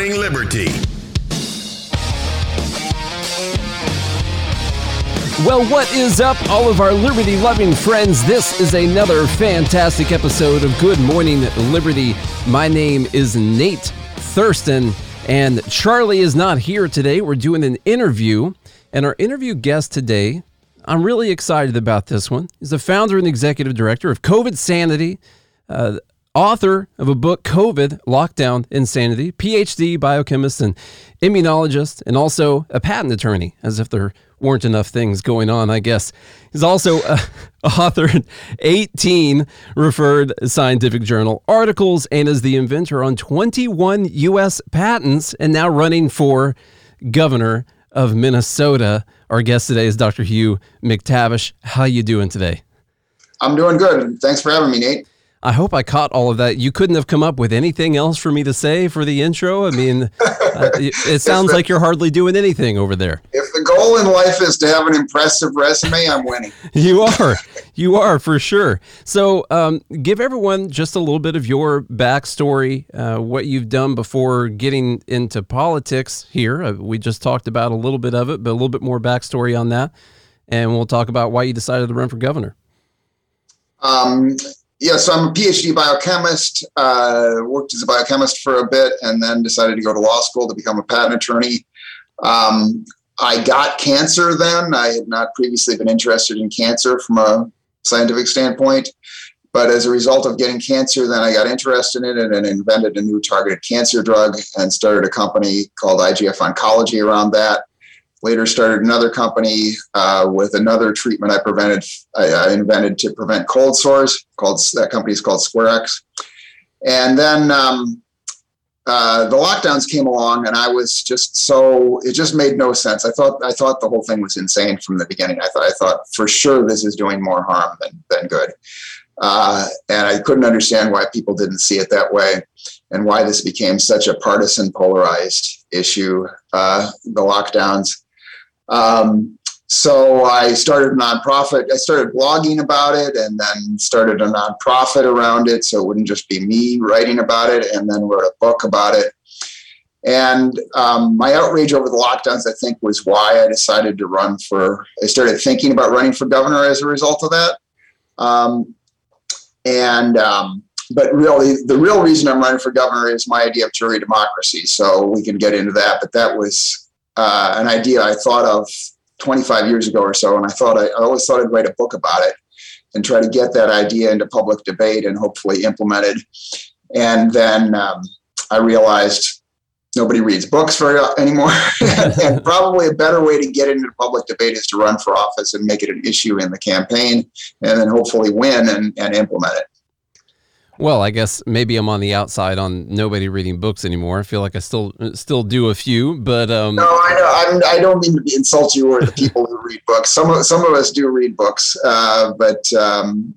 Morning Liberty. Well, what is up, all of our liberty loving friends? This is another fantastic episode of Good Morning Liberty. My name is Nate Thurston, and Charlie is not here today. We're doing an interview, and our interview guest today, I'm really excited about this one, is the founder and executive director of COVID Sanity, uh, author of a book, COVID Lockdown Insanity, PhD biochemist and immunologist, and also a patent attorney, as if there weren't enough things going on, I guess. He's also uh, authored 18 referred scientific journal articles and is the inventor on 21 U.S. patents and now running for governor of Minnesota. Our guest today is Dr. Hugh McTavish. How you doing today? I'm doing good. Thanks for having me, Nate. I hope I caught all of that. You couldn't have come up with anything else for me to say for the intro. I mean, uh, it sounds the, like you're hardly doing anything over there. If the goal in life is to have an impressive resume, I'm winning. you are. You are for sure. So, um, give everyone just a little bit of your backstory, uh, what you've done before getting into politics here. Uh, we just talked about a little bit of it, but a little bit more backstory on that. And we'll talk about why you decided to run for governor. Um, Yes, I'm a PhD biochemist. Uh, worked as a biochemist for a bit, and then decided to go to law school to become a patent attorney. Um, I got cancer then. I had not previously been interested in cancer from a scientific standpoint, but as a result of getting cancer, then I got interested in it and invented a new targeted cancer drug and started a company called IGF Oncology around that later started another company uh, with another treatment I prevented, I, I, invented to prevent cold sores. Called that company is called SquareX. And then um, uh, the lockdowns came along, and I was just so it just made no sense. I thought I thought the whole thing was insane from the beginning. I thought I thought for sure this is doing more harm than than good. Uh, and I couldn't understand why people didn't see it that way and why this became such a partisan polarized issue, uh, the lockdowns. Um, so I started a nonprofit. I started blogging about it and then started a nonprofit around it. So it wouldn't just be me writing about it and then wrote a book about it. And um, my outrage over the lockdowns, I think, was why I decided to run for, I started thinking about running for governor as a result of that. Um, and, um, but really, the real reason I'm running for governor is my idea of jury democracy. So we can get into that. But that was uh, an idea I thought of 25 years ago or so, and I thought I, I, always thought I'd write a book about it and try to get that idea into public debate and hopefully implemented. And then um, I realized nobody reads books very anymore, and probably a better way to get into public debate is to run for office and make it an issue in the campaign, and then hopefully win and, and implement it. Well, I guess maybe I'm on the outside on nobody reading books anymore. I feel like I still still do a few, but um, no, I know I'm, I do not mean to insult you or the people who read books. Some of some of us do read books, uh, but um,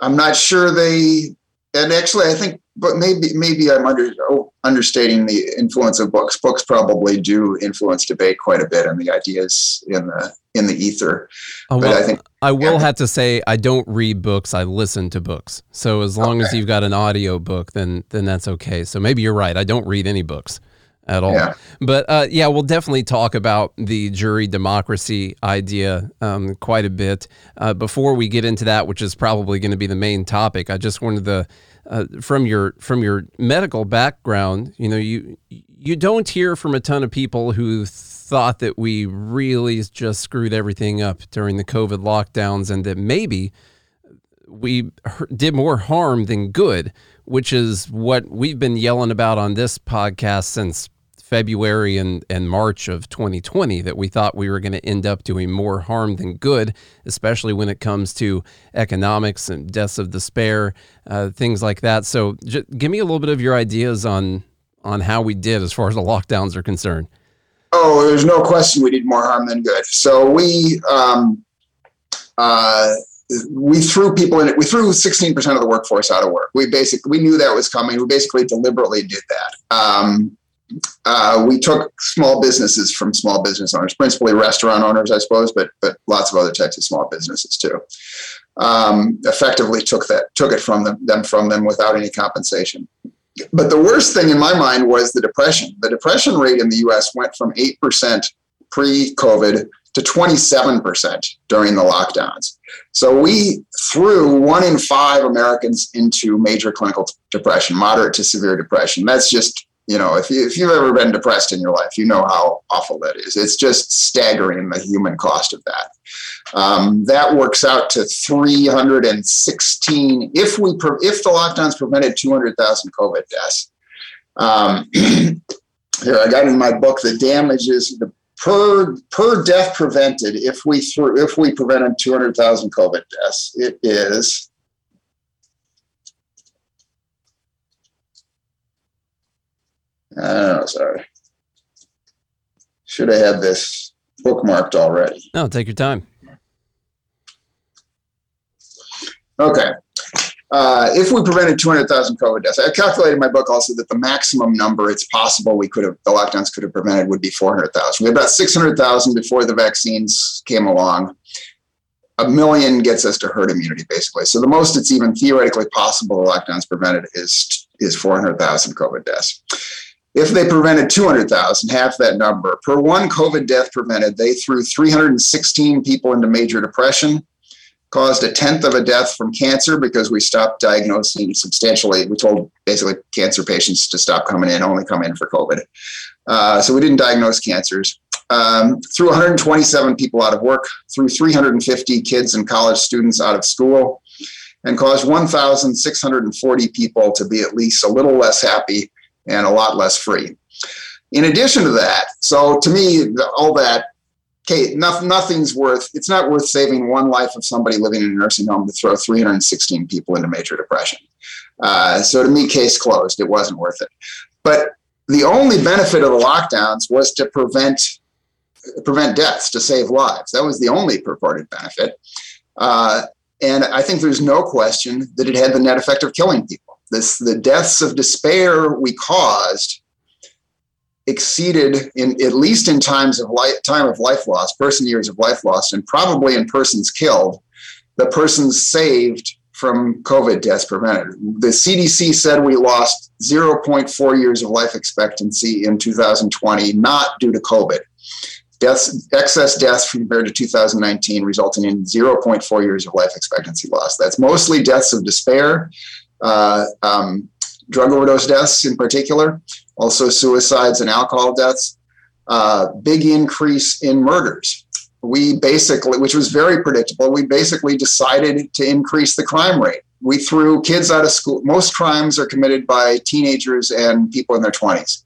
I'm not sure they. And actually, I think, but maybe maybe I'm under oh, understating the influence of books. Books probably do influence debate quite a bit, and the ideas in the in the ether. Oh, well, I think I will have to say I don't read books. I listen to books. So as long okay. as you've got an audio book, then then that's okay. So maybe you're right. I don't read any books at all. Yeah. But uh, yeah, we'll definitely talk about the jury democracy idea um, quite a bit. Uh, before we get into that, which is probably going to be the main topic, I just wanted to, uh, from your from your medical background, you know, you you don't hear from a ton of people who thought that we really just screwed everything up during the COVID lockdowns and that maybe we did more harm than good, which is what we've been yelling about on this podcast since February and, and March of 2020 that we thought we were going to end up doing more harm than good, especially when it comes to economics and deaths of despair, uh, things like that. So, j- give me a little bit of your ideas on on how we did as far as the lockdowns are concerned. Oh, there's no question we did more harm than good. So we um, uh, we threw people in it. We threw 16% of the workforce out of work. We basically we knew that was coming. We basically deliberately did that. Um, uh, we took small businesses from small business owners, principally restaurant owners, I suppose, but but lots of other types of small businesses too. Um, effectively took that took it from them, them from them without any compensation but the worst thing in my mind was the depression. The depression rate in the US went from 8% pre COVID to 27% during the lockdowns. So we threw one in five Americans into major clinical depression, moderate to severe depression. That's just you know, if, you, if you've ever been depressed in your life, you know how awful that is. It's just staggering the human cost of that. Um, that works out to 316 if we if the lockdowns prevented 200,000 COVID deaths. Um, here, I got in my book the damages the per per death prevented if we threw if we prevented 200,000 COVID deaths. It is Oh, sorry. Should have had this bookmarked already. No, take your time. Okay. Uh, if we prevented 200,000 COVID deaths, I calculated in my book also that the maximum number it's possible we could have, the lockdowns could have prevented would be 400,000. We had about 600,000 before the vaccines came along. A million gets us to herd immunity, basically. So the most it's even theoretically possible the lockdowns prevented is, is 400,000 COVID deaths. If they prevented 200,000, half that number, per one COVID death prevented, they threw 316 people into major depression, caused a tenth of a death from cancer because we stopped diagnosing substantially. We told basically cancer patients to stop coming in, only come in for COVID. Uh, so we didn't diagnose cancers. Um, threw 127 people out of work, threw 350 kids and college students out of school, and caused 1,640 people to be at least a little less happy and a lot less free. In addition to that, so to me, all that, okay, nothing, nothing's worth, it's not worth saving one life of somebody living in a nursing home to throw 316 people into major depression. Uh, so to me, case closed. It wasn't worth it. But the only benefit of the lockdowns was to prevent prevent deaths, to save lives. That was the only purported benefit. Uh, and I think there's no question that it had the net effect of killing people this, the deaths of despair we caused exceeded in at least in times of life, time of life loss, person years of life lost, and probably in persons killed, the persons saved from COVID deaths prevented. The CDC said we lost 0.4 years of life expectancy in 2020, not due to COVID. Deaths, excess deaths compared to 2019, resulting in 0.4 years of life expectancy loss. That's mostly deaths of despair uh, um, drug overdose deaths in particular, also suicides and alcohol deaths. Uh, big increase in murders. We basically, which was very predictable, we basically decided to increase the crime rate. We threw kids out of school. Most crimes are committed by teenagers and people in their 20s.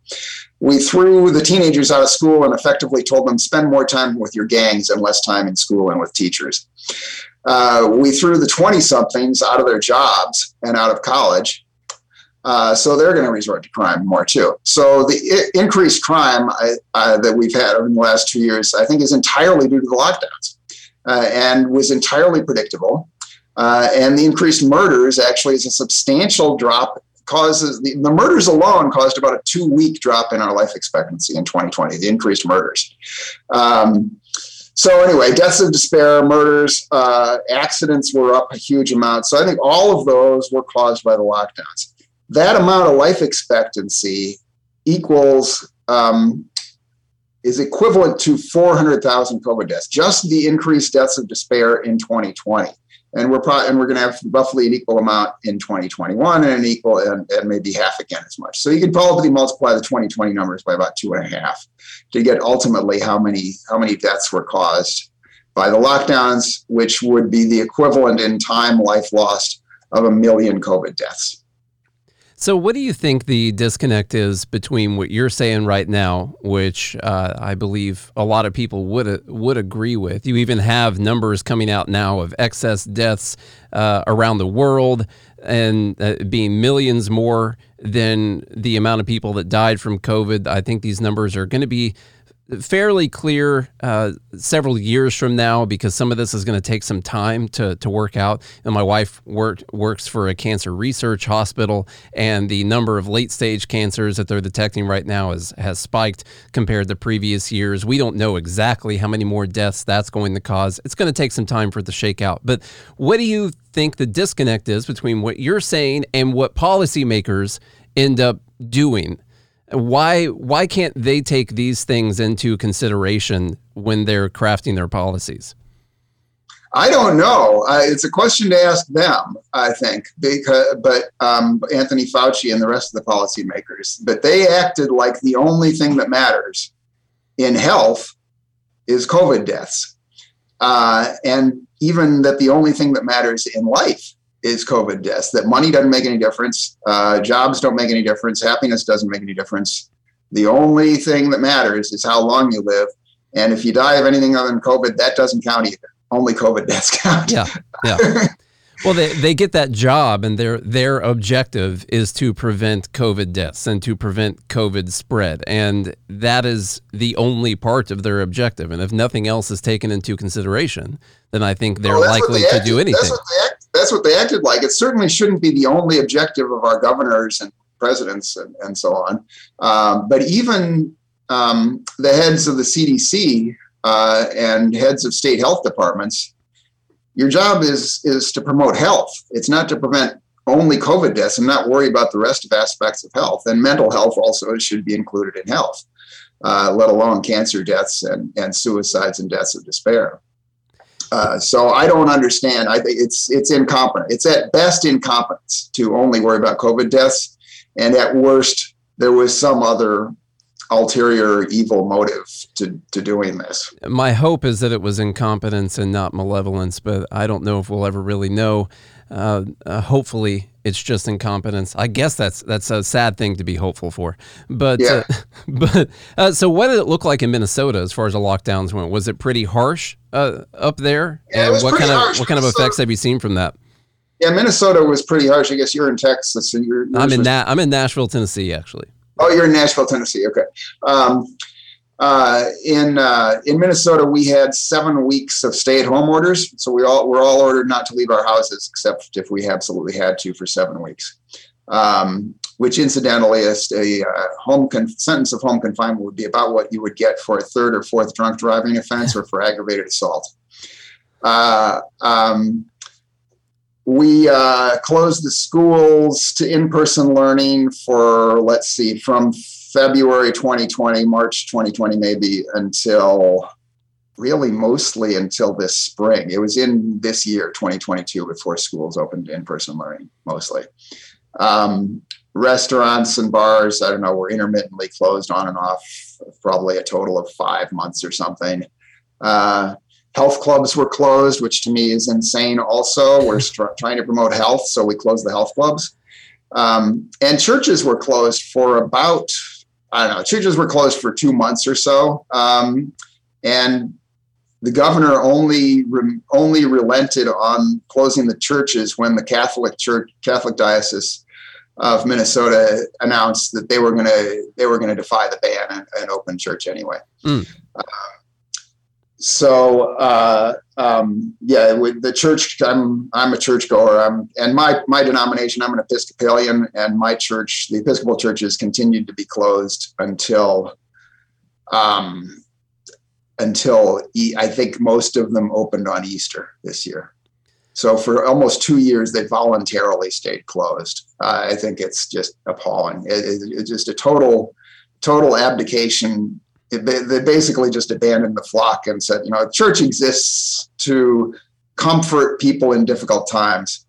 We threw the teenagers out of school and effectively told them spend more time with your gangs and less time in school and with teachers uh, we threw the 20 somethings out of their jobs and out of college. Uh, so they're going to resort to crime more too. So the I- increased crime uh, that we've had over the last two years, I think, is entirely due to the lockdowns uh, and was entirely predictable. Uh, and the increased murders actually is a substantial drop. Causes the, the murders alone caused about a two week drop in our life expectancy in 2020. The increased murders. Um, so anyway, deaths of despair, murders, uh, accidents were up a huge amount. So I think all of those were caused by the lockdowns. That amount of life expectancy equals um, is equivalent to 400,000 COVID deaths. Just the increased deaths of despair in 2020 and we're probably and we're going to have roughly an equal amount in 2021 and an equal and, and maybe half again as much. So you can probably multiply the 2020 numbers by about two and a half to get ultimately how many how many deaths were caused by the lockdowns, which would be the equivalent in time life lost of a million COVID deaths. So, what do you think the disconnect is between what you're saying right now, which uh, I believe a lot of people would would agree with? You even have numbers coming out now of excess deaths uh, around the world, and uh, being millions more than the amount of people that died from COVID. I think these numbers are going to be fairly clear uh, several years from now because some of this is going to take some time to, to work out. And my wife worked, works for a cancer research hospital, and the number of late stage cancers that they're detecting right now is, has spiked compared to previous years. We don't know exactly how many more deaths that's going to cause. It's going to take some time for it to shake out. But what do you think the disconnect is between what you're saying and what policymakers end up doing? Why why can't they take these things into consideration when they're crafting their policies? I don't know. Uh, it's a question to ask them, I think, because but um, Anthony Fauci and the rest of the policymakers. But they acted like the only thing that matters in health is COVID deaths, uh, and even that the only thing that matters in life is COVID deaths. That money doesn't make any difference, uh, jobs don't make any difference, happiness doesn't make any difference. The only thing that matters is how long you live. And if you die of anything other than COVID, that doesn't count either only COVID deaths count. Yeah, yeah. well, they, they get that job, and their their objective is to prevent COVID deaths and to prevent COVID spread, and that is the only part of their objective. And if nothing else is taken into consideration, then I think they're well, likely they to do anything. That's what, they acted like. It certainly shouldn't be the only objective of our governors and presidents and, and so on. Um, but even um, the heads of the CDC uh, and heads of state health departments, your job is is to promote health. It's not to prevent only COVID deaths and not worry about the rest of aspects of health. And mental health also should be included in health, uh, let alone cancer deaths and, and suicides and deaths of despair. Uh, so I don't understand. I think it's it's incompetent. It's at best incompetence to only worry about COVID deaths, and at worst there was some other ulterior evil motive to, to doing this. My hope is that it was incompetence and not malevolence, but I don't know if we'll ever really know. Uh, uh, hopefully, it's just incompetence. I guess that's that's a sad thing to be hopeful for. But yeah. uh, but uh, so, what did it look like in Minnesota as far as the lockdowns went? Was it pretty harsh uh, up there? Yeah, and what kind of what kind of effects have you seen from that? Yeah, Minnesota was pretty harsh. I guess you're in Texas, and you're. I'm in Na- I'm in Nashville, Tennessee, actually. Oh, you're in Nashville, Tennessee. Okay. Um, uh, in uh, in Minnesota, we had seven weeks of stay-at-home orders, so we all we're all ordered not to leave our houses except if we absolutely had to for seven weeks. Um, which, incidentally, is a uh, home con- sentence of home confinement would be about what you would get for a third or fourth drunk driving offense or for aggravated assault. Uh, um, we uh, closed the schools to in-person learning for let's see from february 2020 march 2020 maybe until really mostly until this spring it was in this year 2022 before schools opened in-person learning mostly um, restaurants and bars i don't know were intermittently closed on and off probably a total of five months or something uh, Health clubs were closed, which to me is insane. Also, we're st- trying to promote health, so we closed the health clubs. Um, and churches were closed for about I don't know. Churches were closed for two months or so, um, and the governor only only relented on closing the churches when the Catholic Church Catholic Diocese of Minnesota announced that they were going to they were going to defy the ban and, and, open church anyway. Mm. Uh, so uh, um, yeah, with the church, I'm I'm a churchgoer. I'm and my my denomination, I'm an Episcopalian, and my church, the Episcopal churches, continued to be closed until um, until I think most of them opened on Easter this year. So for almost two years, they voluntarily stayed closed. Uh, I think it's just appalling. It, it, it's just a total total abdication they, they basically just abandoned the flock and said, you know, church exists to comfort people in difficult times.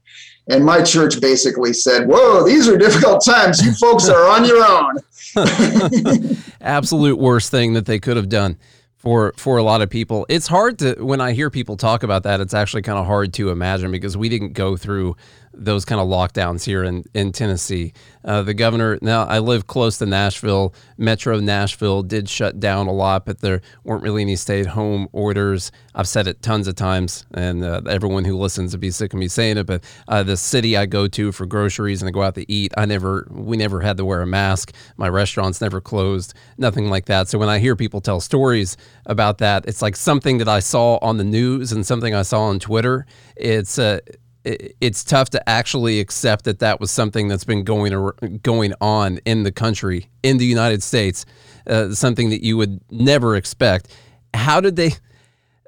And my church basically said, Whoa, these are difficult times. You folks are on your own. Absolute worst thing that they could have done for for a lot of people. It's hard to when I hear people talk about that, it's actually kind of hard to imagine because we didn't go through those kind of lockdowns here in, in Tennessee. Uh, the governor, now I live close to Nashville. Metro Nashville did shut down a lot, but there weren't really any stay at home orders. I've said it tons of times, and uh, everyone who listens would be sick of me saying it. But uh, the city I go to for groceries and I go out to eat, I never, we never had to wear a mask. My restaurants never closed, nothing like that. So when I hear people tell stories about that, it's like something that I saw on the news and something I saw on Twitter. It's, uh, it's tough to actually accept that that was something that's been going going on in the country in the United States, uh, something that you would never expect. How did they?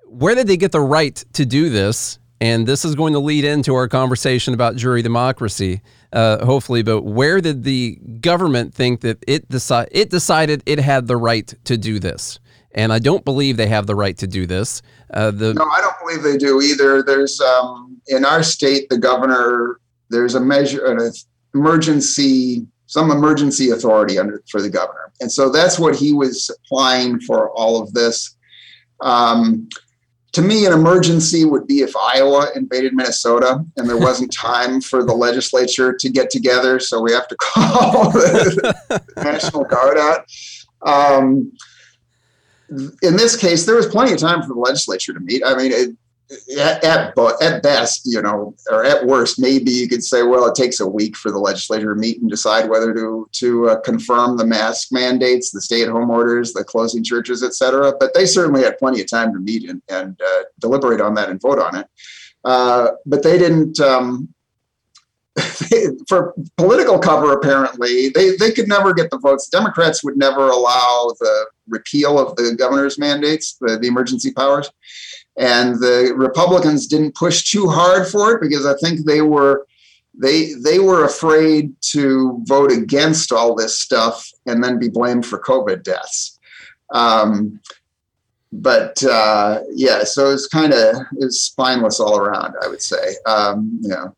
Where did they get the right to do this? and this is going to lead into our conversation about jury democracy, uh, hopefully. But where did the government think that it it decided it had the right to do this? And I don't believe they have the right to do this. Uh, the no, I don't believe they do either. There's um, in our state, the governor. There's a measure, an emergency, some emergency authority under for the governor, and so that's what he was applying for all of this. Um, to me, an emergency would be if Iowa invaded Minnesota and there wasn't time for the legislature to get together, so we have to call the National Guard out. Um, in this case, there was plenty of time for the legislature to meet. I mean, it, at, at, at best, you know, or at worst, maybe you could say, well, it takes a week for the legislature to meet and decide whether to to uh, confirm the mask mandates, the stay-at-home orders, the closing churches, et cetera. But they certainly had plenty of time to meet and, and uh, deliberate on that and vote on it. Uh, but they didn't. Um, for political cover, apparently, they, they could never get the votes. Democrats would never allow the repeal of the governor's mandates, the, the emergency powers. And the Republicans didn't push too hard for it because I think they were they they were afraid to vote against all this stuff and then be blamed for COVID deaths. Um, but uh, yeah, so it's kind of it's spineless all around. I would say, um, you know.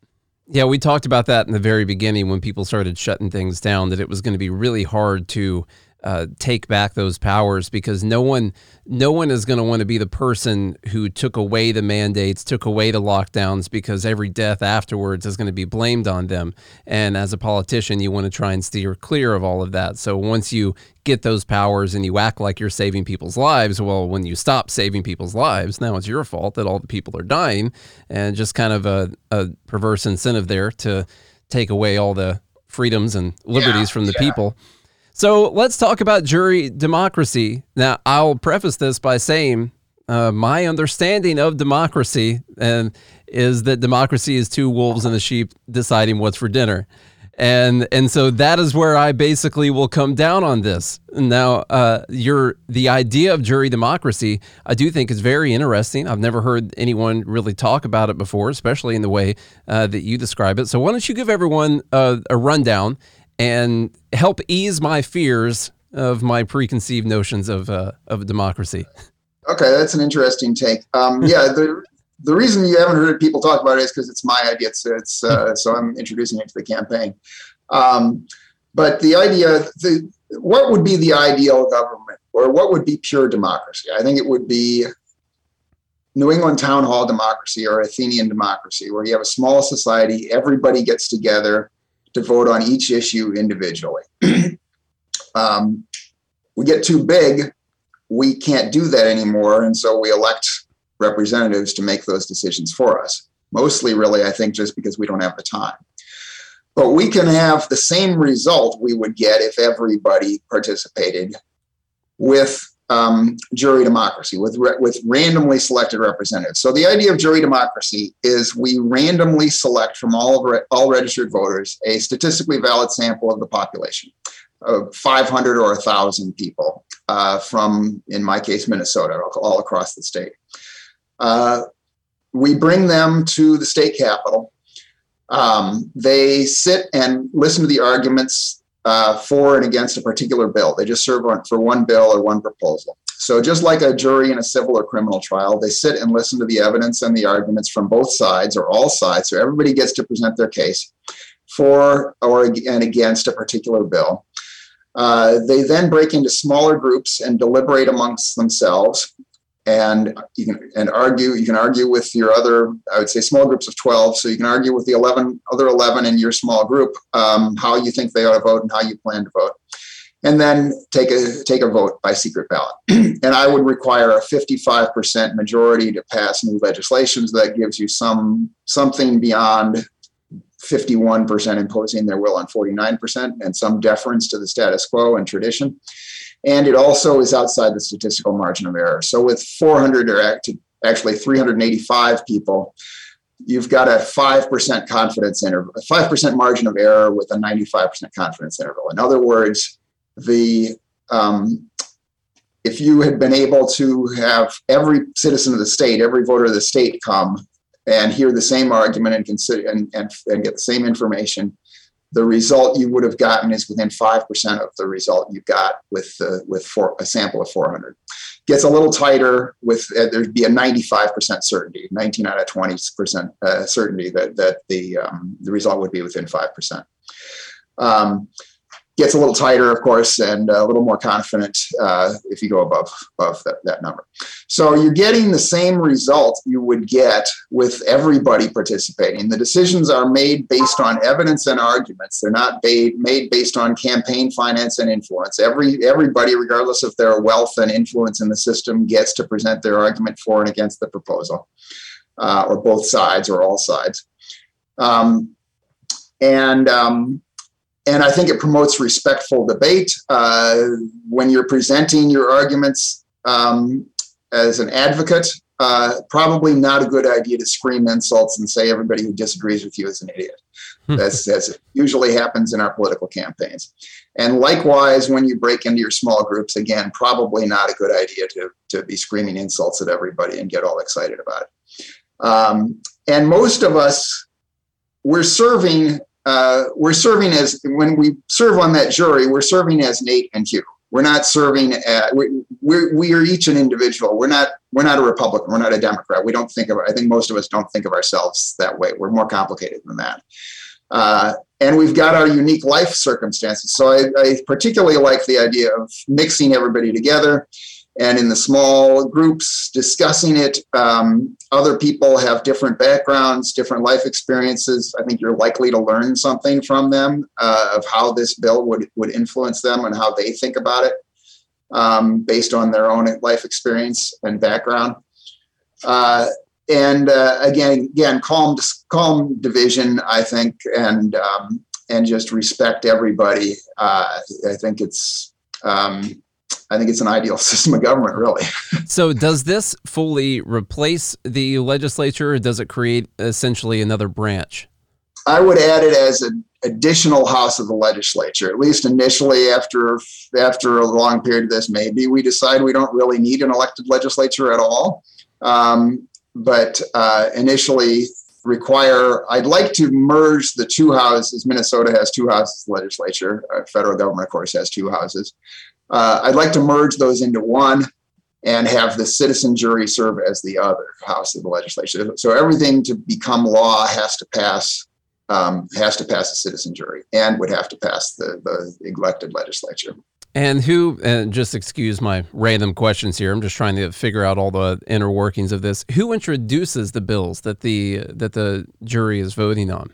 Yeah, we talked about that in the very beginning when people started shutting things down. That it was going to be really hard to uh, take back those powers because no one no one is going to want to be the person who took away the mandates, took away the lockdowns because every death afterwards is going to be blamed on them. And as a politician, you want to try and steer clear of all of that. So once you get those powers and you act like you're saving people's lives, well, when you stop saving people's lives, now it's your fault that all the people are dying, and just kind of a, a perverse incentive there to take away all the freedoms and liberties yeah, from the yeah. people. So let's talk about jury democracy. Now, I'll preface this by saying uh, my understanding of democracy and is that democracy is two wolves and a sheep deciding what's for dinner. And and so that is where I basically will come down on this. Now, uh, your the idea of jury democracy, I do think is very interesting. I've never heard anyone really talk about it before, especially in the way uh, that you describe it. So, why don't you give everyone a, a rundown and help ease my fears of my preconceived notions of uh, of democracy. Okay, that's an interesting take. Um, yeah, the the reason you haven't heard people talk about it is because it's my idea. It's, it's uh, so I'm introducing it to the campaign. Um, but the idea, the what would be the ideal government, or what would be pure democracy? I think it would be New England town hall democracy or Athenian democracy, where you have a small society, everybody gets together, to vote on each issue individually. um, we get too big, we can't do that anymore. And so we elect representatives to make those decisions for us. Mostly, really, I think, just because we don't have the time. But we can have the same result we would get if everybody participated with um, jury democracy with with randomly selected representatives. So the idea of jury democracy is we randomly select from all re- all registered voters a statistically valid sample of the population, of 500 or 1,000 people uh, from, in my case, Minnesota, all across the state. Uh, we bring them to the state capitol. Um, they sit and listen to the arguments uh, for and against a particular bill. They just serve on, for one bill or one proposal. So, just like a jury in a civil or criminal trial, they sit and listen to the evidence and the arguments from both sides or all sides. So, everybody gets to present their case for or and against a particular bill. Uh, they then break into smaller groups and deliberate amongst themselves and you can and argue you can argue with your other i would say small groups of 12 so you can argue with the 11 other 11 in your small group um, how you think they ought to vote and how you plan to vote. And then take a take a vote by secret ballot. And i would require a 55% majority to pass new legislation so that gives you some something beyond 51% imposing their will on 49% and some deference to the status quo and tradition and it also is outside the statistical margin of error. So with 400 or actually 385 people, you've got a 5% confidence interval, a 5% margin of error with a 95% confidence interval. In other words, the um, if you had been able to have every citizen of the state, every voter of the state come and hear the same argument and consider and, and, and get the same information, the result you would have gotten is within 5% of the result you got with uh, with four, a sample of 400 gets a little tighter with uh, there'd be a 95% certainty 19 out of 20% uh, certainty that that the um, the result would be within 5% um, gets a little tighter, of course, and a little more confident uh, if you go above above that, that number. So you're getting the same result you would get with everybody participating. The decisions are made based on evidence and arguments. They're not made made based on campaign finance and influence. Every everybody, regardless of their wealth and influence in the system, gets to present their argument for and against the proposal, uh, or both sides, or all sides. Um, and um, and I think it promotes respectful debate. Uh, when you're presenting your arguments um, as an advocate, uh, probably not a good idea to scream insults and say everybody who disagrees with you is an idiot. Hmm. That's, as usually happens in our political campaigns. And likewise, when you break into your small groups, again, probably not a good idea to, to be screaming insults at everybody and get all excited about it. Um, and most of us, we're serving uh, we're serving as when we serve on that jury, we're serving as Nate and Hugh. We're not serving. At, we, we're we are each an individual. We're not we're not a Republican. We're not a Democrat. We don't think of. I think most of us don't think of ourselves that way. We're more complicated than that. Uh, and we've got our unique life circumstances. So I, I particularly like the idea of mixing everybody together and in the small groups discussing it um, other people have different backgrounds different life experiences. I think you're likely to learn something from them uh, of how this bill would, would influence them and how they think about it um, based on their own life experience and background. Uh, and uh, again again calm calm division i think and um, and just respect everybody. Uh, i think it's um, I think it's an ideal system of government, really. so, does this fully replace the legislature, or does it create essentially another branch? I would add it as an additional house of the legislature, at least initially. After after a long period of this, maybe we decide we don't really need an elected legislature at all. Um, but uh, initially, require. I'd like to merge the two houses. Minnesota has two houses legislature. Uh, federal government, of course, has two houses. Uh, I'd like to merge those into one and have the citizen jury serve as the other house of the legislature. So everything to become law has to pass um, has to pass a citizen jury and would have to pass the, the elected legislature. And who, and just excuse my random questions here. I'm just trying to figure out all the inner workings of this. Who introduces the bills that the that the jury is voting on?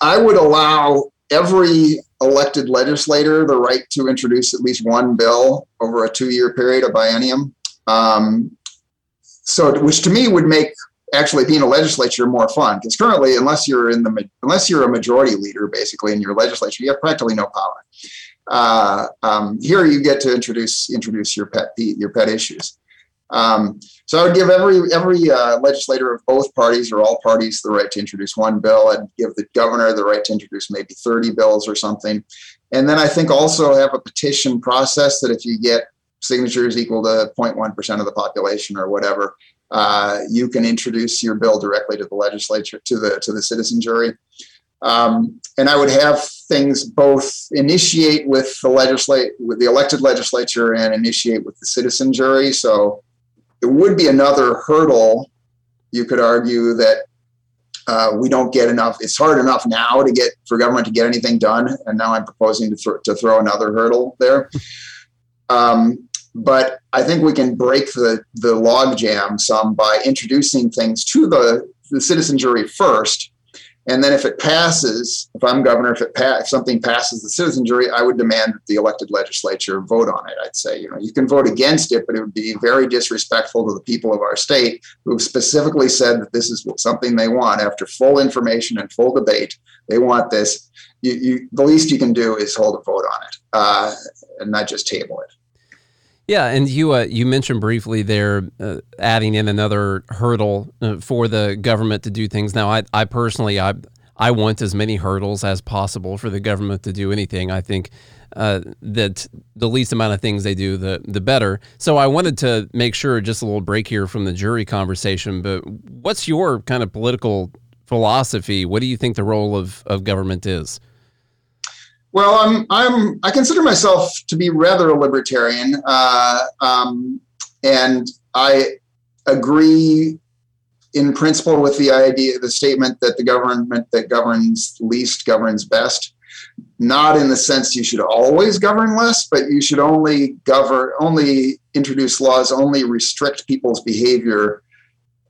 I would allow every elected legislator the right to introduce at least one bill over a two-year period, a biennium. Um, so, which to me would make actually being a legislature more fun because currently, unless you're in the unless you're a majority leader, basically in your legislature, you have practically no power. Uh, um, here, you get to introduce introduce your pet your pet issues. Um, so I would give every every uh, legislator of both parties or all parties the right to introduce one bill, I'd give the governor the right to introduce maybe 30 bills or something. And then I think also have a petition process that if you get signatures equal to 0.1% of the population or whatever, uh, you can introduce your bill directly to the legislature to the to the citizen jury. Um, and I would have things both initiate with the legislate with the elected legislature and initiate with the citizen jury. So it would be another hurdle. You could argue that uh, we don't get enough. It's hard enough now to get for government to get anything done, and now I'm proposing to, th- to throw another hurdle there. Um, but I think we can break the the logjam some by introducing things to the the citizen jury first, and then if it passes, if I'm governor, if it pa- if something passes the citizen jury, I would demand that the elected legislature vote on it. I'd say, you know, you can vote against it, but it would be very disrespectful to the people of our state who have specifically said that this is something they want after full information and full debate. They want this. You, you, the least you can do is hold a vote on it uh, and not just table it. Yeah, and you uh, you mentioned briefly there uh, adding in another hurdle uh, for the government to do things. Now, I I personally I I want as many hurdles as possible for the government to do anything. I think uh, that the least amount of things they do, the the better. So I wanted to make sure just a little break here from the jury conversation. But what's your kind of political philosophy? What do you think the role of of government is? Well, I'm I'm I consider myself to be rather a libertarian, uh, um, and I agree in principle with the idea, the statement that the government that governs least governs best. Not in the sense you should always govern less, but you should only govern, only introduce laws, only restrict people's behavior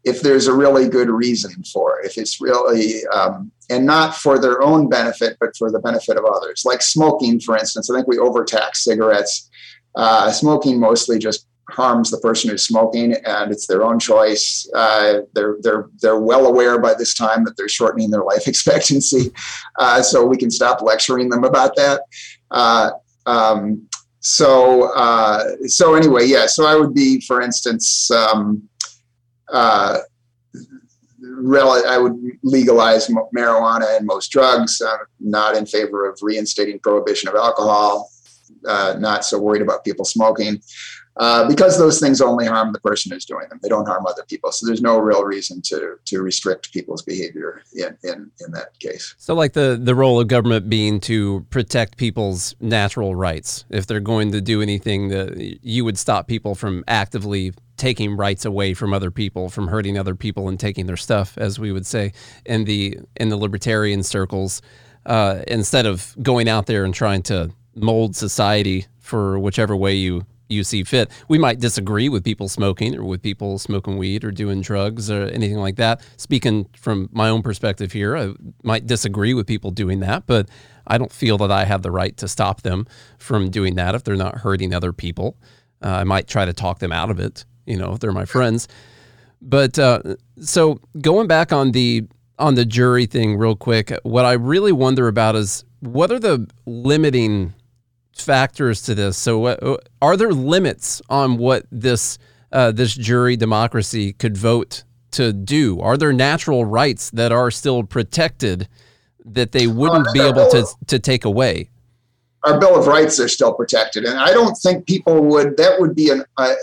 if there's a really good reason for it. If it's really, um, and not for their own benefit, but for the benefit of others. Like smoking, for instance, I think we overtax cigarettes. Uh, smoking mostly just harms the person who's smoking, and it's their own choice. Uh, they're they're they're well aware by this time that they're shortening their life expectancy, uh, so we can stop lecturing them about that. Uh, um, so uh, so anyway, yeah. So I would be, for instance. Um, uh, I would legalize marijuana and most drugs. I'm not in favor of reinstating prohibition of alcohol. Uh, not so worried about people smoking uh, because those things only harm the person who's doing them. They don't harm other people. So there's no real reason to to restrict people's behavior in in, in that case. So like the the role of government being to protect people's natural rights. If they're going to do anything that you would stop people from actively taking rights away from other people, from hurting other people and taking their stuff, as we would say in the in the libertarian circles, uh, instead of going out there and trying to mold society for whichever way you you see fit. We might disagree with people smoking or with people smoking weed or doing drugs or anything like that. Speaking from my own perspective here, I might disagree with people doing that, but I don't feel that I have the right to stop them from doing that if they're not hurting other people. Uh, I might try to talk them out of it, you know, they're my friends. But uh, so going back on the on the jury thing real quick, what I really wonder about is what are the limiting factors to this. So, uh, are there limits on what this uh, this jury democracy could vote to do? Are there natural rights that are still protected that they wouldn't be able to to take away? Our Bill of Rights are still protected, and I don't think people would. That would be an. Uh,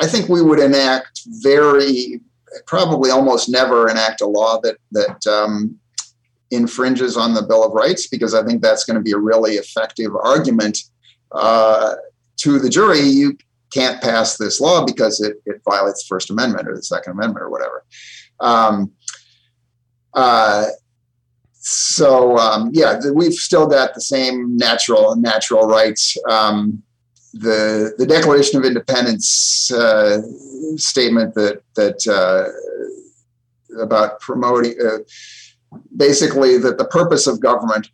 I think we would enact very, probably almost never enact a law that that um, infringes on the Bill of Rights because I think that's going to be a really effective argument uh, to the jury. You can't pass this law because it, it violates the First Amendment or the Second Amendment or whatever. Um, uh, so um, yeah, we've still got the same natural natural rights. Um, the the Declaration of Independence uh, statement that that uh, about promoting uh, basically that the purpose of government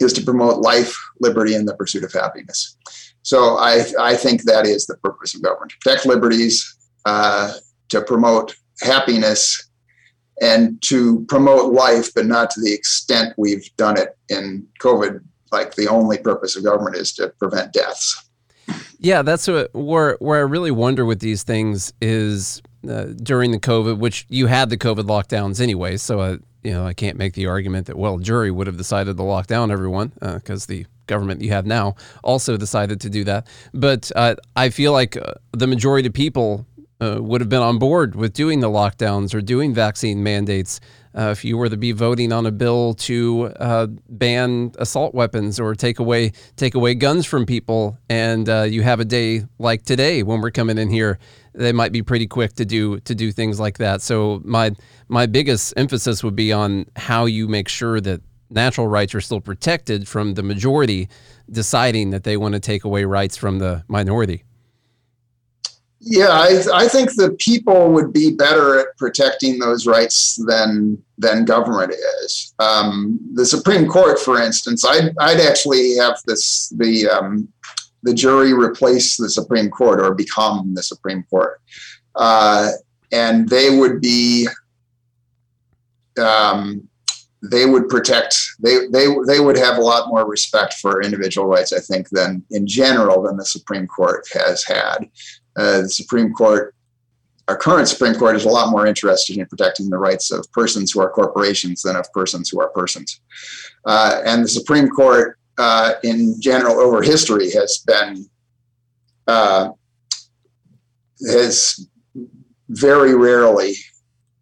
is to promote life, liberty, and the pursuit of happiness. So I, I think that is the purpose of government to protect liberties, uh, to promote happiness, and to promote life, but not to the extent we've done it in COVID. Like the only purpose of government is to prevent deaths. Yeah, that's what, where where I really wonder with these things is uh, during the COVID, which you had the COVID lockdowns anyway. So I, you know, I can't make the argument that well, jury would have decided to lock down everyone because uh, the government you have now also decided to do that. But uh, I feel like uh, the majority of people uh, would have been on board with doing the lockdowns or doing vaccine mandates. Uh, if you were to be voting on a bill to uh, ban assault weapons or take away take away guns from people, and uh, you have a day like today when we're coming in here, they might be pretty quick to do to do things like that. So my my biggest emphasis would be on how you make sure that natural rights are still protected from the majority deciding that they want to take away rights from the minority. Yeah, I, I think the people would be better at protecting those rights than than government is. Um, the Supreme Court, for instance, I'd, I'd actually have this the um, the jury replace the Supreme Court or become the Supreme Court, uh, and they would be um, they would protect they they they would have a lot more respect for individual rights i think than in general than the supreme court has had uh, the supreme court our current supreme court is a lot more interested in protecting the rights of persons who are corporations than of persons who are persons uh, and the supreme court uh, in general over history has been uh, has very rarely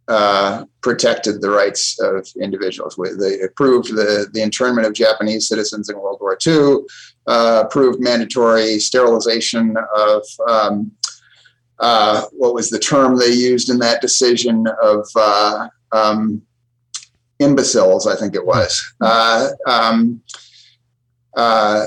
uh, protected the rights of individuals. They approved the, the internment of Japanese citizens in World War II, uh, approved mandatory sterilization of um, uh, what was the term they used in that decision of uh, um, imbeciles, I think it was. Uh, um, uh,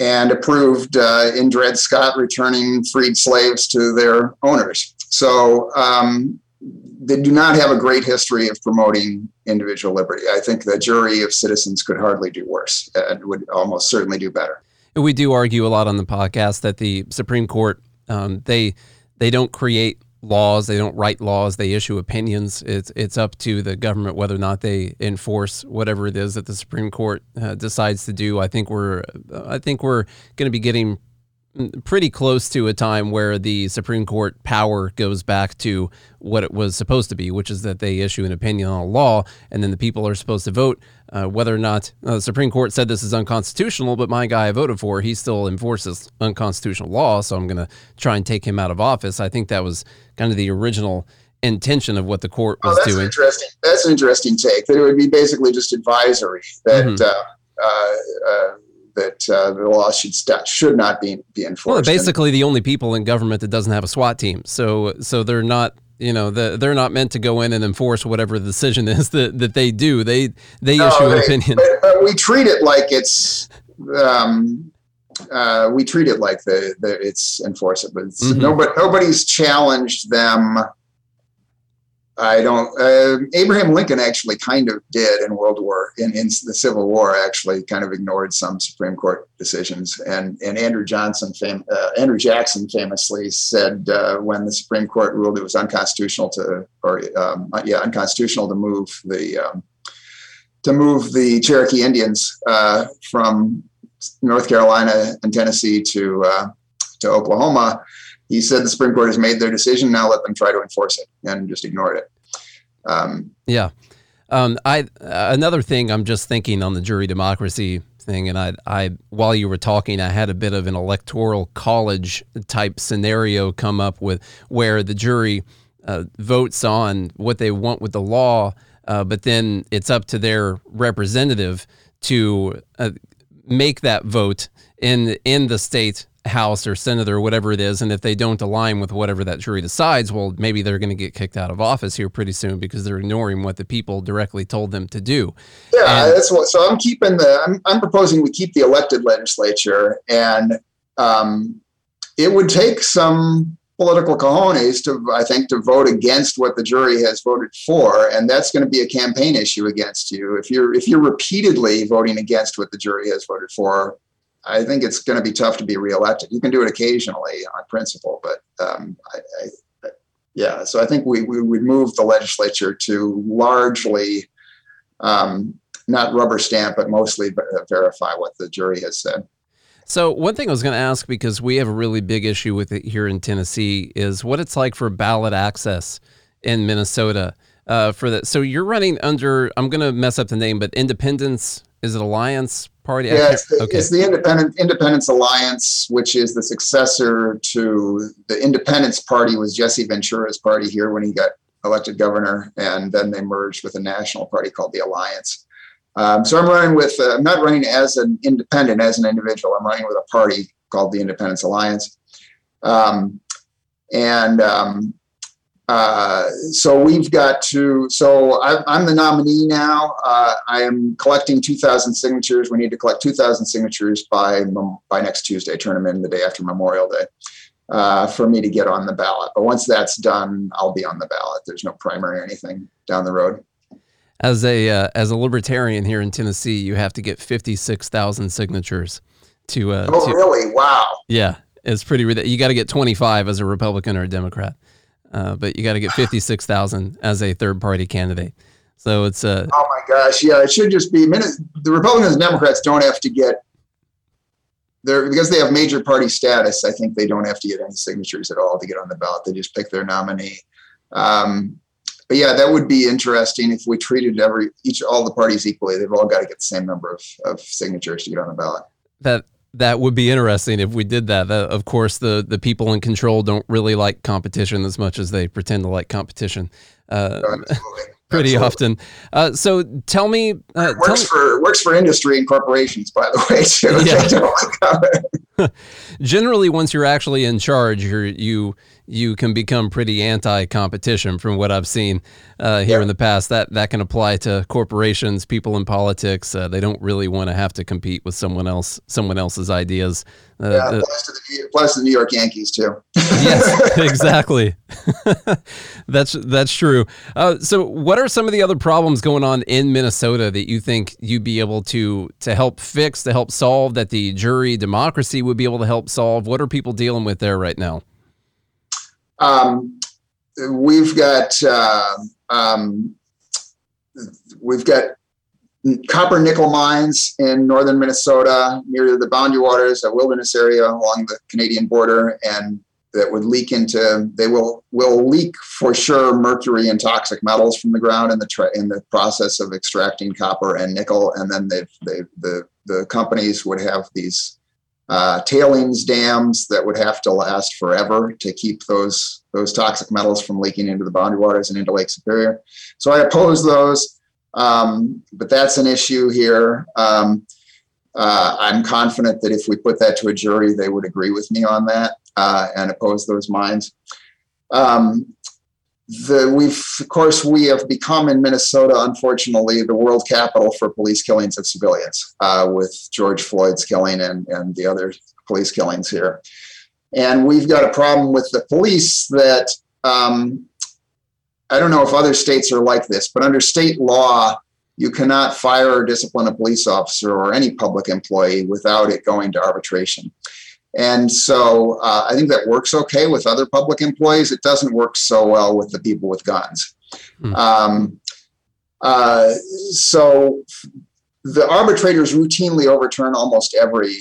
and approved uh, in Dred Scott returning freed slaves to their owners. So um, they do not have a great history of promoting individual liberty. I think the jury of citizens could hardly do worse and would almost certainly do better. We do argue a lot on the podcast that the Supreme Court um, they they don't create laws. They don't write laws. They issue opinions. It's it's up to the government whether or not they enforce whatever it is that the Supreme Court uh, decides to do. I think we're I think we're going to be getting pretty close to a time where the Supreme Court power goes back to what it was supposed to be, which is that they issue an opinion on a law, and then the people are supposed to vote uh, whether or not uh, the Supreme Court said this is unconstitutional. But my guy I voted for, he still enforces unconstitutional law, so I'm going to try and take him out of office. I think that was kind of the original intention of what the court was oh, that's doing. Interesting. That's an interesting take. That it would be basically just advisory that. Mm-hmm. Uh, uh, uh that uh, the law should st- should not be be enforced. Well, basically, and, the only people in government that doesn't have a SWAT team. So so they're not you know the, they're not meant to go in and enforce whatever the decision is that, that they do. They they no, issue an opinion. But, but we treat it like it's. Um, uh, we treat it like the, the it's enforceable. It's, mm-hmm. nobody, nobody's challenged them I don't. Uh, Abraham Lincoln actually kind of did in World War in, in the Civil War. Actually, kind of ignored some Supreme Court decisions, and and Andrew Johnson, fam, uh, Andrew Jackson, famously said uh, when the Supreme Court ruled it was unconstitutional to, or um, uh, yeah, unconstitutional to move the um, to move the Cherokee Indians uh, from North Carolina and Tennessee to uh, to Oklahoma he said the Supreme Court has made their decision. Now let them try to enforce it and just ignored it. Um, yeah. Um, I another thing I'm just thinking on the jury democracy thing, and I, I while you were talking, I had a bit of an electoral college type scenario come up with where the jury uh, votes on what they want with the law, uh, but then it's up to their representative to uh, make that vote in in the state House or Senate or whatever it is, and if they don't align with whatever that jury decides, well, maybe they're going to get kicked out of office here pretty soon because they're ignoring what the people directly told them to do. Yeah, and, that's what. So I'm keeping the. I'm, I'm proposing we keep the elected legislature, and um, it would take some political cojones to, I think, to vote against what the jury has voted for, and that's going to be a campaign issue against you if you're if you're repeatedly voting against what the jury has voted for. I think it's going to be tough to be reelected. You can do it occasionally on principle, but um, I, I, yeah. So I think we we would move the legislature to largely um, not rubber stamp, but mostly verify what the jury has said. So one thing I was going to ask because we have a really big issue with it here in Tennessee is what it's like for ballot access in Minnesota. Uh, for that, so you're running under. I'm going to mess up the name, but Independence is it Alliance Party? Yeah, it's the, okay. it's the Independent Independence Alliance, which is the successor to the Independence Party. Was Jesse Ventura's party here when he got elected governor, and then they merged with a national party called the Alliance. Um, so I'm running with. Uh, I'm not running as an independent, as an individual. I'm running with a party called the Independence Alliance. Um, and um, uh, so we've got to. So I, am the nominee now. Uh, I am collecting 2,000 signatures. We need to collect 2,000 signatures by by next Tuesday. Turn them in the day after Memorial Day uh, for me to get on the ballot. But once that's done, I'll be on the ballot. There's no primary or anything down the road. As a uh, as a libertarian here in Tennessee, you have to get 56,000 signatures to. Uh, oh, to, really? Wow. Yeah, it's pretty. You got to get 25 as a Republican or a Democrat. Uh, but you got to get 56,000 as a third party candidate. So it's uh Oh my gosh, yeah, it should just be the Republicans and Democrats don't have to get there because they have major party status. I think they don't have to get any signatures at all to get on the ballot. They just pick their nominee. Um, but yeah, that would be interesting if we treated every each all the parties equally. They've all got to get the same number of, of signatures to get on the ballot. That that would be interesting if we did that. that. Of course, the the people in control don't really like competition as much as they pretend to like competition. Uh, pretty Absolutely. often. Uh, so tell me, uh, works tell for works for industry and corporations, by the way. Too. Yeah. Generally, once you're actually in charge, you you you can become pretty anti-competition from what I've seen uh, here yeah. in the past. That that can apply to corporations, people in politics. Uh, they don't really want to have to compete with someone else, someone else's ideas. Uh, yeah, applies to, the, applies to the New York Yankees too. yes, exactly. that's that's true. Uh, so, what are some of the other problems going on in Minnesota that you think you'd be able to to help fix, to help solve, that the jury democracy would be able to help solve? What are people dealing with there right now? Um, we've got uh, um, we've got copper nickel mines in northern Minnesota near the boundary waters, a wilderness area along the Canadian border, and that would leak into they will will leak for sure mercury and toxic metals from the ground in the tra- in the process of extracting copper and nickel, and then they they the the companies would have these uh, tailings dams that would have to last forever to keep those those toxic metals from leaking into the boundary waters and into Lake Superior. So I oppose those, um, but that's an issue here. Um, uh, I'm confident that if we put that to a jury, they would agree with me on that uh, and oppose those mines. Um, the we've of course we have become in Minnesota, unfortunately, the world capital for police killings of civilians, uh, with George Floyd's killing and and the other police killings here. And we've got a problem with the police that um, I don't know if other states are like this, but under state law, you cannot fire or discipline a police officer or any public employee without it going to arbitration. And so uh, I think that works okay with other public employees. It doesn't work so well with the people with guns. Hmm. Um, uh, so the arbitrators routinely overturn almost every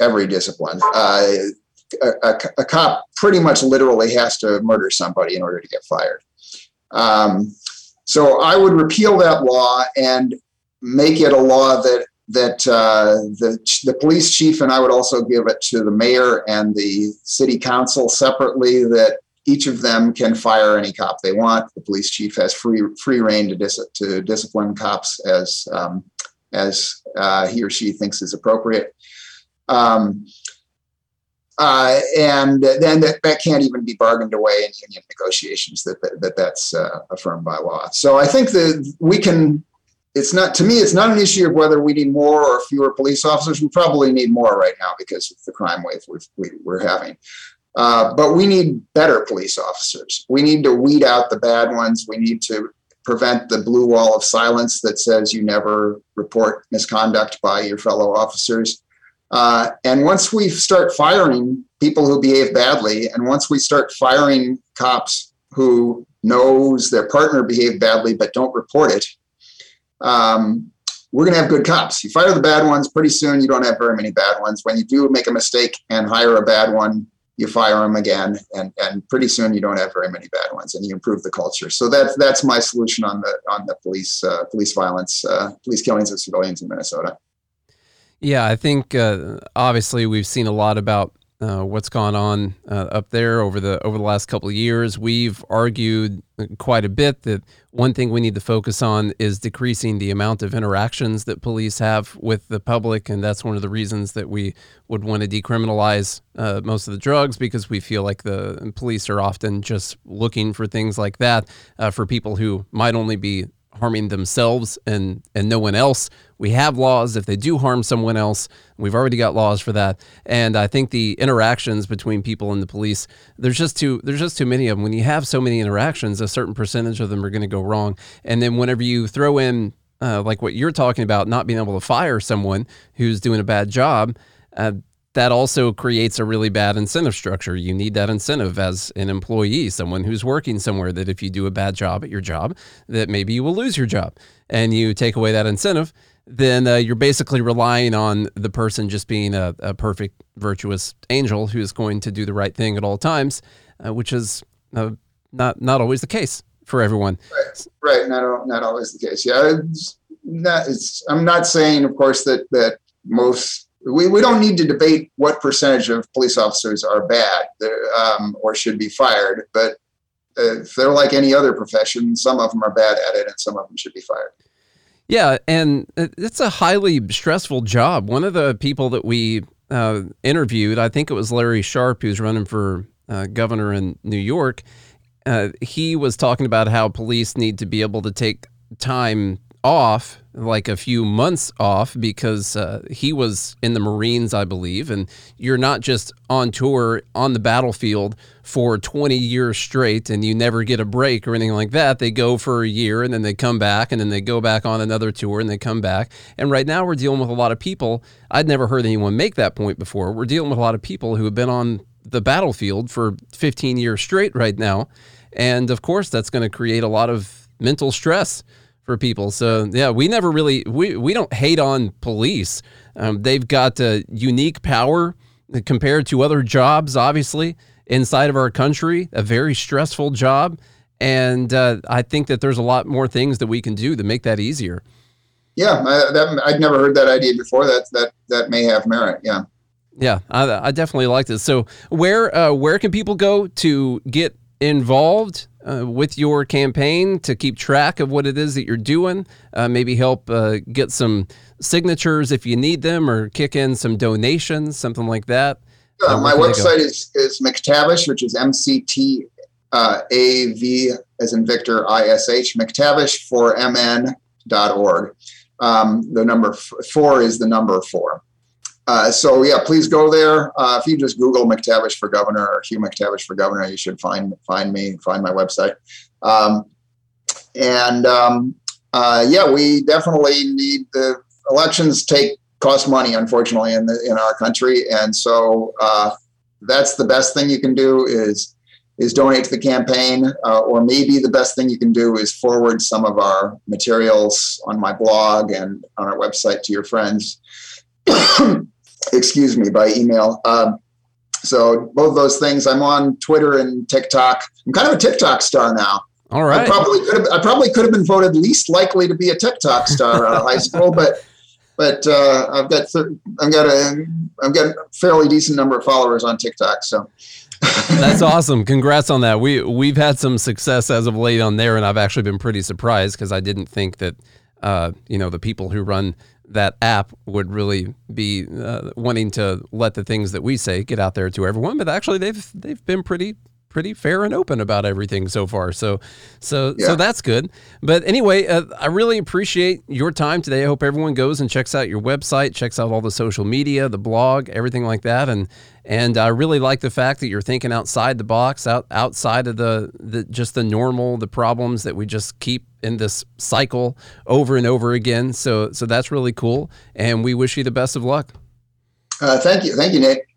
every discipline. Uh, a, a, a, cop pretty much literally has to murder somebody in order to get fired. Um, so I would repeal that law and make it a law that that uh, the, the police chief and I would also give it to the mayor and the city council separately that each of them can fire any cop they want. The police chief has free free reign to dis- to discipline cops as um, as uh, he or she thinks is appropriate. Um, uh, and then that, that can't even be bargained away in union negotiations that, that, that that's uh, affirmed by law. So I think that we can it's not to me it's not an issue of whether we need more or fewer police officers. We probably need more right now because of the crime wave we, are having. Uh, but we need better police officers. We need to weed out the bad ones. We need to prevent the blue wall of silence that says you never report misconduct by your fellow officers. Uh, and once we start firing people who behave badly and once we start firing cops who knows their partner behaved badly but don't report it um, we're going to have good cops. You fire the bad ones, pretty soon you don't have very many bad ones. When you do make a mistake and hire a bad one, you fire them again, and, and pretty soon you don't have very many bad ones, and you improve the culture. So that's that's my solution on the on the police uh, police violence, uh, police killings of civilians in Minnesota. Yeah, I think uh, obviously we've seen a lot about uh, what's gone on uh, up there over the over the last couple of years. We've argued quite a bit that one thing we need to focus on is decreasing the amount of interactions that police have with the public, and that's one of the reasons that we would want to decriminalize uh, most of the drugs because we feel like the police are often just looking for things like that uh, for people who might only be harming themselves and and no one else. We have laws if they do harm someone else. We've already got laws for that. And I think the interactions between people and the police, there's just too there's just too many of them. When you have so many interactions, a certain percentage of them are going to go wrong. And then whenever you throw in uh, like what you're talking about, not being able to fire someone who's doing a bad job, uh, that also creates a really bad incentive structure. You need that incentive as an employee, someone who's working somewhere that if you do a bad job at your job, that maybe you will lose your job. And you take away that incentive, then uh, you're basically relying on the person just being a, a, perfect, virtuous angel who's going to do the right thing at all times, uh, which is uh, not not always the case for everyone. Right, right. Not not always the case. Yeah, it's not, it's, I'm not saying, of course, that that most we, we don't need to debate what percentage of police officers are bad um, or should be fired, but uh, if they're like any other profession, some of them are bad at it and some of them should be fired. Yeah, and it's a highly stressful job. One of the people that we uh, interviewed, I think it was Larry Sharpe, who's running for uh, governor in New York. Uh, he was talking about how police need to be able to take time off, like a few months off, because uh, he was in the Marines, I believe, and you're not just on tour on the battlefield for 20 years straight and you never get a break or anything like that. They go for a year and then they come back and then they go back on another tour and they come back. And right now we're dealing with a lot of people. I'd never heard anyone make that point before. We're dealing with a lot of people who have been on the battlefield for 15 years straight right now. And of course, that's going to create a lot of mental stress for people. So yeah, we never really we we don't hate on police. Um, they've got a unique power compared to other jobs, obviously inside of our country. A very stressful job, and uh, I think that there's a lot more things that we can do to make that easier. Yeah, I, that, I'd never heard that idea before. That that that may have merit. Yeah. Yeah, I, I definitely like this. So, where uh, where can people go to get involved uh, with your campaign to keep track of what it is that you're doing, uh, maybe help uh, get some signatures if you need them or kick in some donations, something like that. Uh, my website is, is McTavish, which is M C T uh, A V as in Victor I S H, McTavish for MN MN.org. Um, the number f- four is the number four. Uh, so yeah, please go there. Uh, if you just Google McTavish for governor or Hugh McTavish for governor, you should find find me, find my website. Um, and um, uh, yeah, we definitely need the elections take cost money, unfortunately, in the in our country, and so uh, that's the best thing you can do is is donate to the campaign, uh, or maybe the best thing you can do is forward some of our materials on my blog and on our website to your friends. excuse me, by email. Um, so both those things. I'm on Twitter and TikTok. I'm kind of a TikTok star now. All right. I probably could have. I probably could have been voted least likely to be a TikTok star out of high school, but but uh, I've got I've got a I've got a fairly decent number of followers on TikTok. So. That's awesome. Congrats on that. We we've had some success as of late on there, and I've actually been pretty surprised because I didn't think that uh, you know the people who run that app would really be uh, wanting to let the things that we say get out there to everyone. But actually, they've they've been pretty pretty fair and open about everything so far. So, so, yeah. so that's good. But anyway, uh, I really appreciate your time today. I hope everyone goes and checks out your website, checks out all the social media, the blog, everything like that. And, and I really like the fact that you're thinking outside the box, out, outside of the, the, just the normal, the problems that we just keep in this cycle over and over again. So, so that's really cool. And we wish you the best of luck. Uh, thank you. Thank you, Nate.